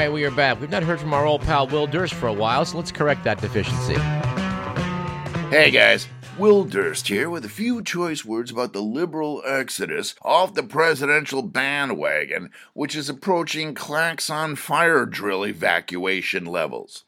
right, we are back. We've not heard from our old pal Will Durst for a while, so let's correct that deficiency. Hey guys, Will Durst here with a few choice words about the liberal exodus off the presidential bandwagon, which is approaching clacks on fire drill evacuation levels.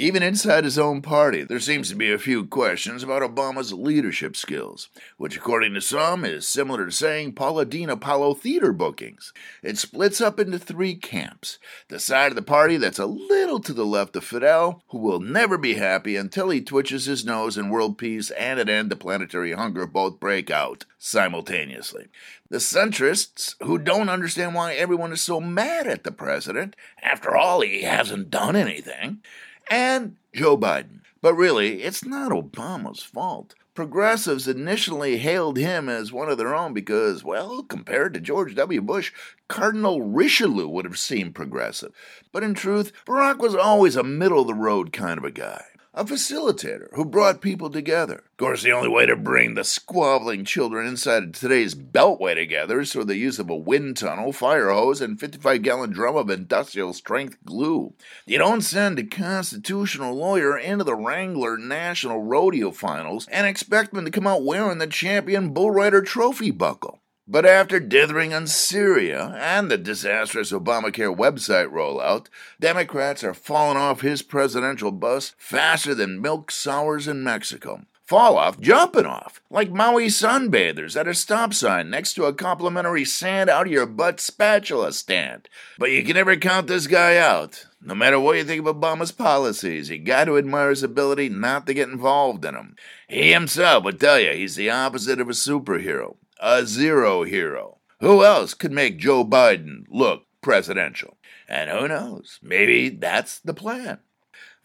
Even inside his own party, there seems to be a few questions about Obama's leadership skills, which, according to some, is similar to saying Paula Deen Apollo theater bookings. It splits up into three camps the side of the party that's a little to the left of Fidel, who will never be happy until he twitches his nose and world peace and an end to planetary hunger both break out simultaneously. The centrists, who don't understand why everyone is so mad at the president, after all, he hasn't done anything and Joe Biden. But really, it's not Obama's fault. Progressives initially hailed him as one of their own because, well, compared to George W. Bush, Cardinal Richelieu would have seemed progressive. But in truth, Barack was always a middle of the road kind of a guy a facilitator who brought people together. Of course, the only way to bring the squabbling children inside today's beltway together is through the use of a wind tunnel, fire hose, and 55 gallon drum of industrial strength glue. You don't send a constitutional lawyer into the Wrangler National Rodeo Finals and expect him to come out wearing the champion bull rider trophy buckle. But after dithering on Syria and the disastrous Obamacare website rollout, Democrats are falling off his presidential bus faster than milk sours in Mexico. Fall off, jumping off, like Maui sunbathers at a stop sign next to a complimentary sand out of your butt spatula stand. But you can never count this guy out. No matter what you think of Obama's policies, you got to admire his ability not to get involved in them. He himself would tell you he's the opposite of a superhero a zero hero. Who else could make Joe Biden look presidential? And who knows, maybe that's the plan.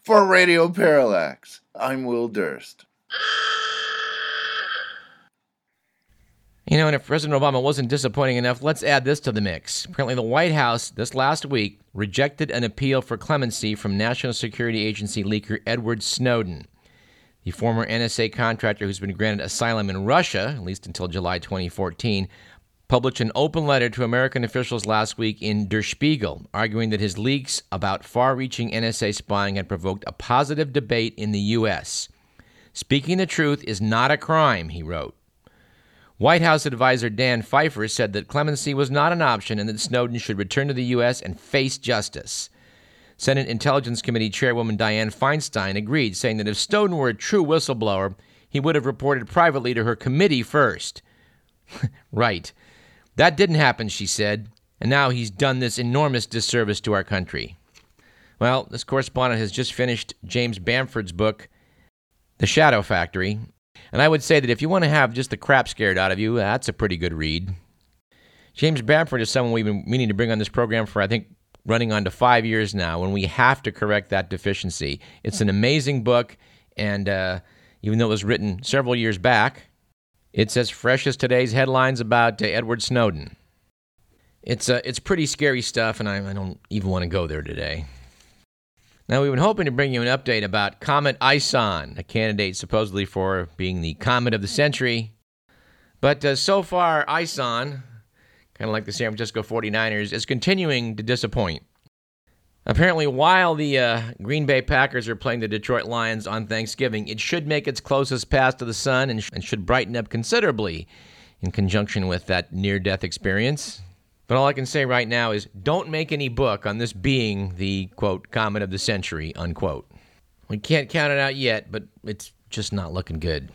For Radio Parallax, I'm Will Durst. You know, and if President Obama wasn't disappointing enough, let's add this to the mix. Apparently, the White House this last week rejected an appeal for clemency from National Security Agency leaker Edward Snowden. The former NSA contractor who's been granted asylum in Russia, at least until July 2014, published an open letter to American officials last week in Der Spiegel, arguing that his leaks about far reaching NSA spying had provoked a positive debate in the U.S. Speaking the truth is not a crime, he wrote. White House advisor Dan Pfeiffer said that clemency was not an option and that Snowden should return to the U.S. and face justice. Senate Intelligence Committee Chairwoman Dianne Feinstein agreed, saying that if Snowden were a true whistleblower, he would have reported privately to her committee first. right. That didn't happen, she said, and now he's done this enormous disservice to our country. Well, this correspondent has just finished James Bamford's book, The Shadow Factory, and I would say that if you want to have just the crap scared out of you, that's a pretty good read. James Bamford is someone we've been meaning to bring on this program for, I think, running on to five years now, and we have to correct that deficiency. It's an amazing book, and uh, even though it was written several years back, it's as fresh as today's headlines about uh, Edward Snowden. It's uh, it's pretty scary stuff, and I, I don't even want to go there today. Now, we've been hoping to bring you an update about Comet ISON, a candidate supposedly for being the comet of the century. But uh, so far, ISON, kind of like the San Francisco 49ers, is continuing to disappoint. Apparently, while the uh, Green Bay Packers are playing the Detroit Lions on Thanksgiving, it should make its closest pass to the sun and, sh- and should brighten up considerably in conjunction with that near death experience. But all I can say right now is don't make any book on this being the, quote, comet of the century, unquote. We can't count it out yet, but it's just not looking good.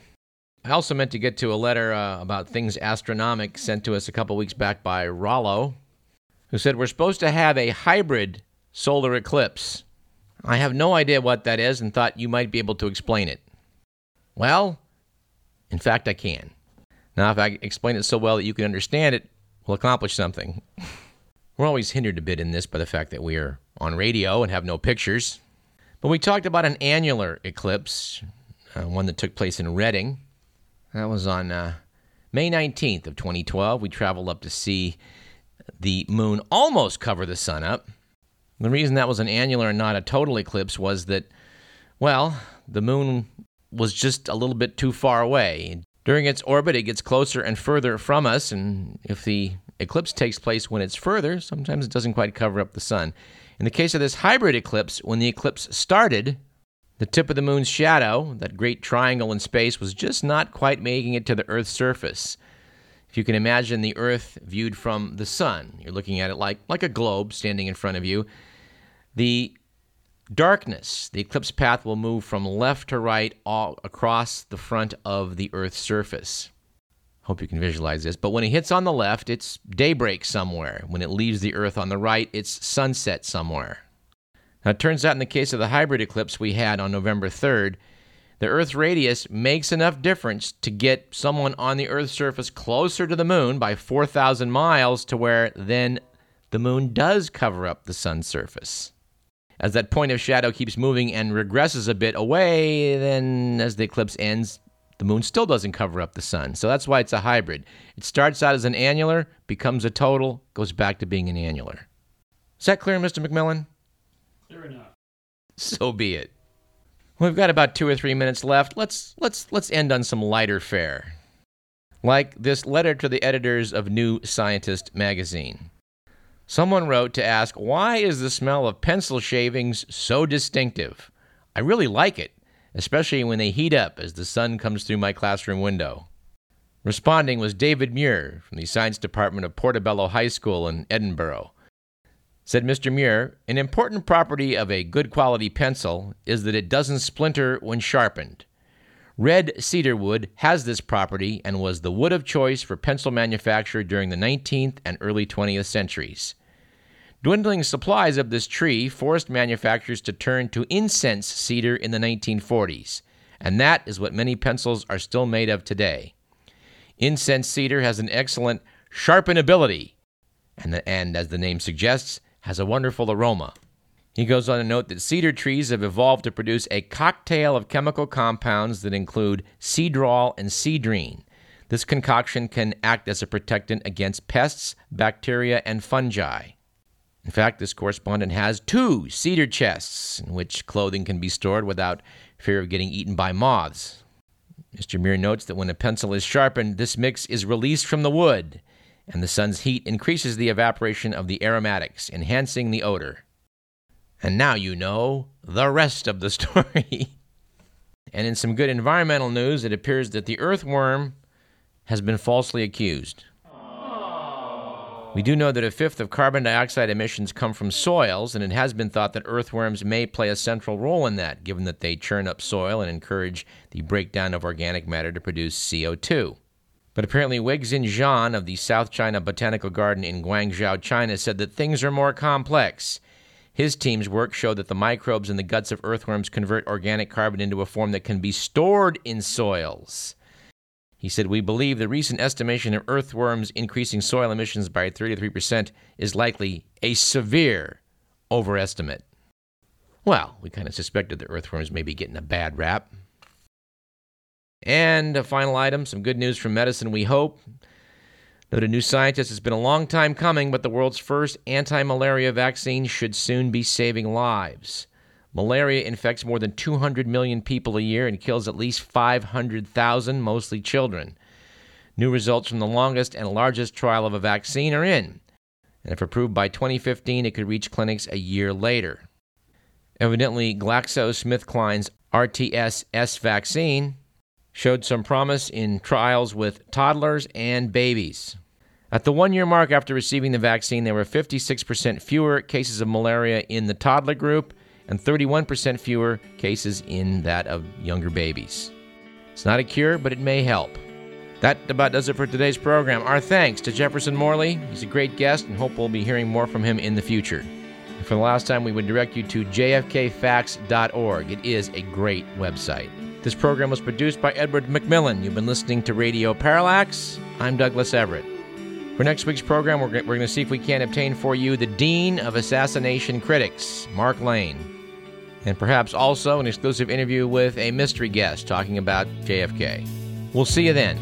I also meant to get to a letter uh, about things astronomic sent to us a couple weeks back by Rollo, who said we're supposed to have a hybrid solar eclipse. I have no idea what that is and thought you might be able to explain it. Well, in fact, I can. Now, if I explain it so well that you can understand it, we'll accomplish something. We're always hindered a bit in this by the fact that we are on radio and have no pictures. But we talked about an annular eclipse, uh, one that took place in Redding. That was on uh, May 19th of 2012. We traveled up to see the moon almost cover the sun up. The reason that was an annular and not a total eclipse was that, well, the moon was just a little bit too far away. During its orbit, it gets closer and further from us, and if the eclipse takes place when it's further. Sometimes it doesn't quite cover up the sun. In the case of this hybrid eclipse, when the eclipse started, the tip of the moon's shadow, that great triangle in space, was just not quite making it to the Earth's surface. If you can imagine the Earth viewed from the sun, you're looking at it like, like a globe standing in front of you. The darkness, the eclipse path will move from left to right all across the front of the Earth's surface. Hope you can visualize this. But when it hits on the left, it's daybreak somewhere. When it leaves the Earth on the right, it's sunset somewhere. Now, it turns out in the case of the hybrid eclipse we had on November 3rd, the Earth's radius makes enough difference to get someone on the Earth's surface closer to the moon by 4,000 miles to where then the moon does cover up the sun's surface. As that point of shadow keeps moving and regresses a bit away, then as the eclipse ends, the moon still doesn't cover up the sun. So that's why it's a hybrid. It starts out as an annular, becomes a total, goes back to being an annular. Is that clear, Mr. McMillan? Clear enough. So be it. We've got about two or three minutes left. Let's let's let's end on some lighter fare. Like this letter to the editors of New Scientist magazine. Someone wrote to ask, Why is the smell of pencil shavings so distinctive? I really like it, especially when they heat up as the sun comes through my classroom window. Responding was David Muir from the Science Department of Portobello High School in Edinburgh. Said Mr. Muir, an important property of a good quality pencil is that it doesn't splinter when sharpened. Red cedar wood has this property and was the wood of choice for pencil manufacture during the 19th and early 20th centuries. Dwindling supplies of this tree forced manufacturers to turn to incense cedar in the 1940s, and that is what many pencils are still made of today. Incense cedar has an excellent sharpenability, and, the, and as the name suggests, has a wonderful aroma. He goes on to note that cedar trees have evolved to produce a cocktail of chemical compounds that include cedrol and cedrene. This concoction can act as a protectant against pests, bacteria, and fungi. In fact, this correspondent has two cedar chests in which clothing can be stored without fear of getting eaten by moths. Mr. Muir notes that when a pencil is sharpened, this mix is released from the wood, and the sun's heat increases the evaporation of the aromatics, enhancing the odor. And now you know the rest of the story. and in some good environmental news, it appears that the earthworm has been falsely accused. We do know that a fifth of carbon dioxide emissions come from soils, and it has been thought that earthworms may play a central role in that, given that they churn up soil and encourage the breakdown of organic matter to produce CO2. But apparently, Weixin Zhang of the South China Botanical Garden in Guangzhou, China, said that things are more complex. His team's work showed that the microbes in the guts of earthworms convert organic carbon into a form that can be stored in soils. He said, We believe the recent estimation of earthworms increasing soil emissions by 33% is likely a severe overestimate. Well, we kind of suspected the earthworms may be getting a bad rap. And a final item some good news from medicine, we hope. Note a new scientist, it's been a long time coming, but the world's first anti malaria vaccine should soon be saving lives. Malaria infects more than 200 million people a year and kills at least 500,000, mostly children. New results from the longest and largest trial of a vaccine are in, and if approved by 2015, it could reach clinics a year later. Evidently, GlaxoSmithKline's RTS S vaccine showed some promise in trials with toddlers and babies. At the one year mark after receiving the vaccine, there were 56% fewer cases of malaria in the toddler group and 31% fewer cases in that of younger babies. It's not a cure, but it may help. That about does it for today's program. Our thanks to Jefferson Morley. He's a great guest and hope we'll be hearing more from him in the future. And for the last time, we would direct you to jfkfacts.org. It is a great website. This program was produced by Edward McMillan. You've been listening to Radio Parallax. I'm Douglas Everett. For next week's program, we're, going to see if we can obtain for you the Dean of Assassination Critics, Mark Lane and perhaps also an exclusive interview with a mystery guest talking about JFK. We'll see you then.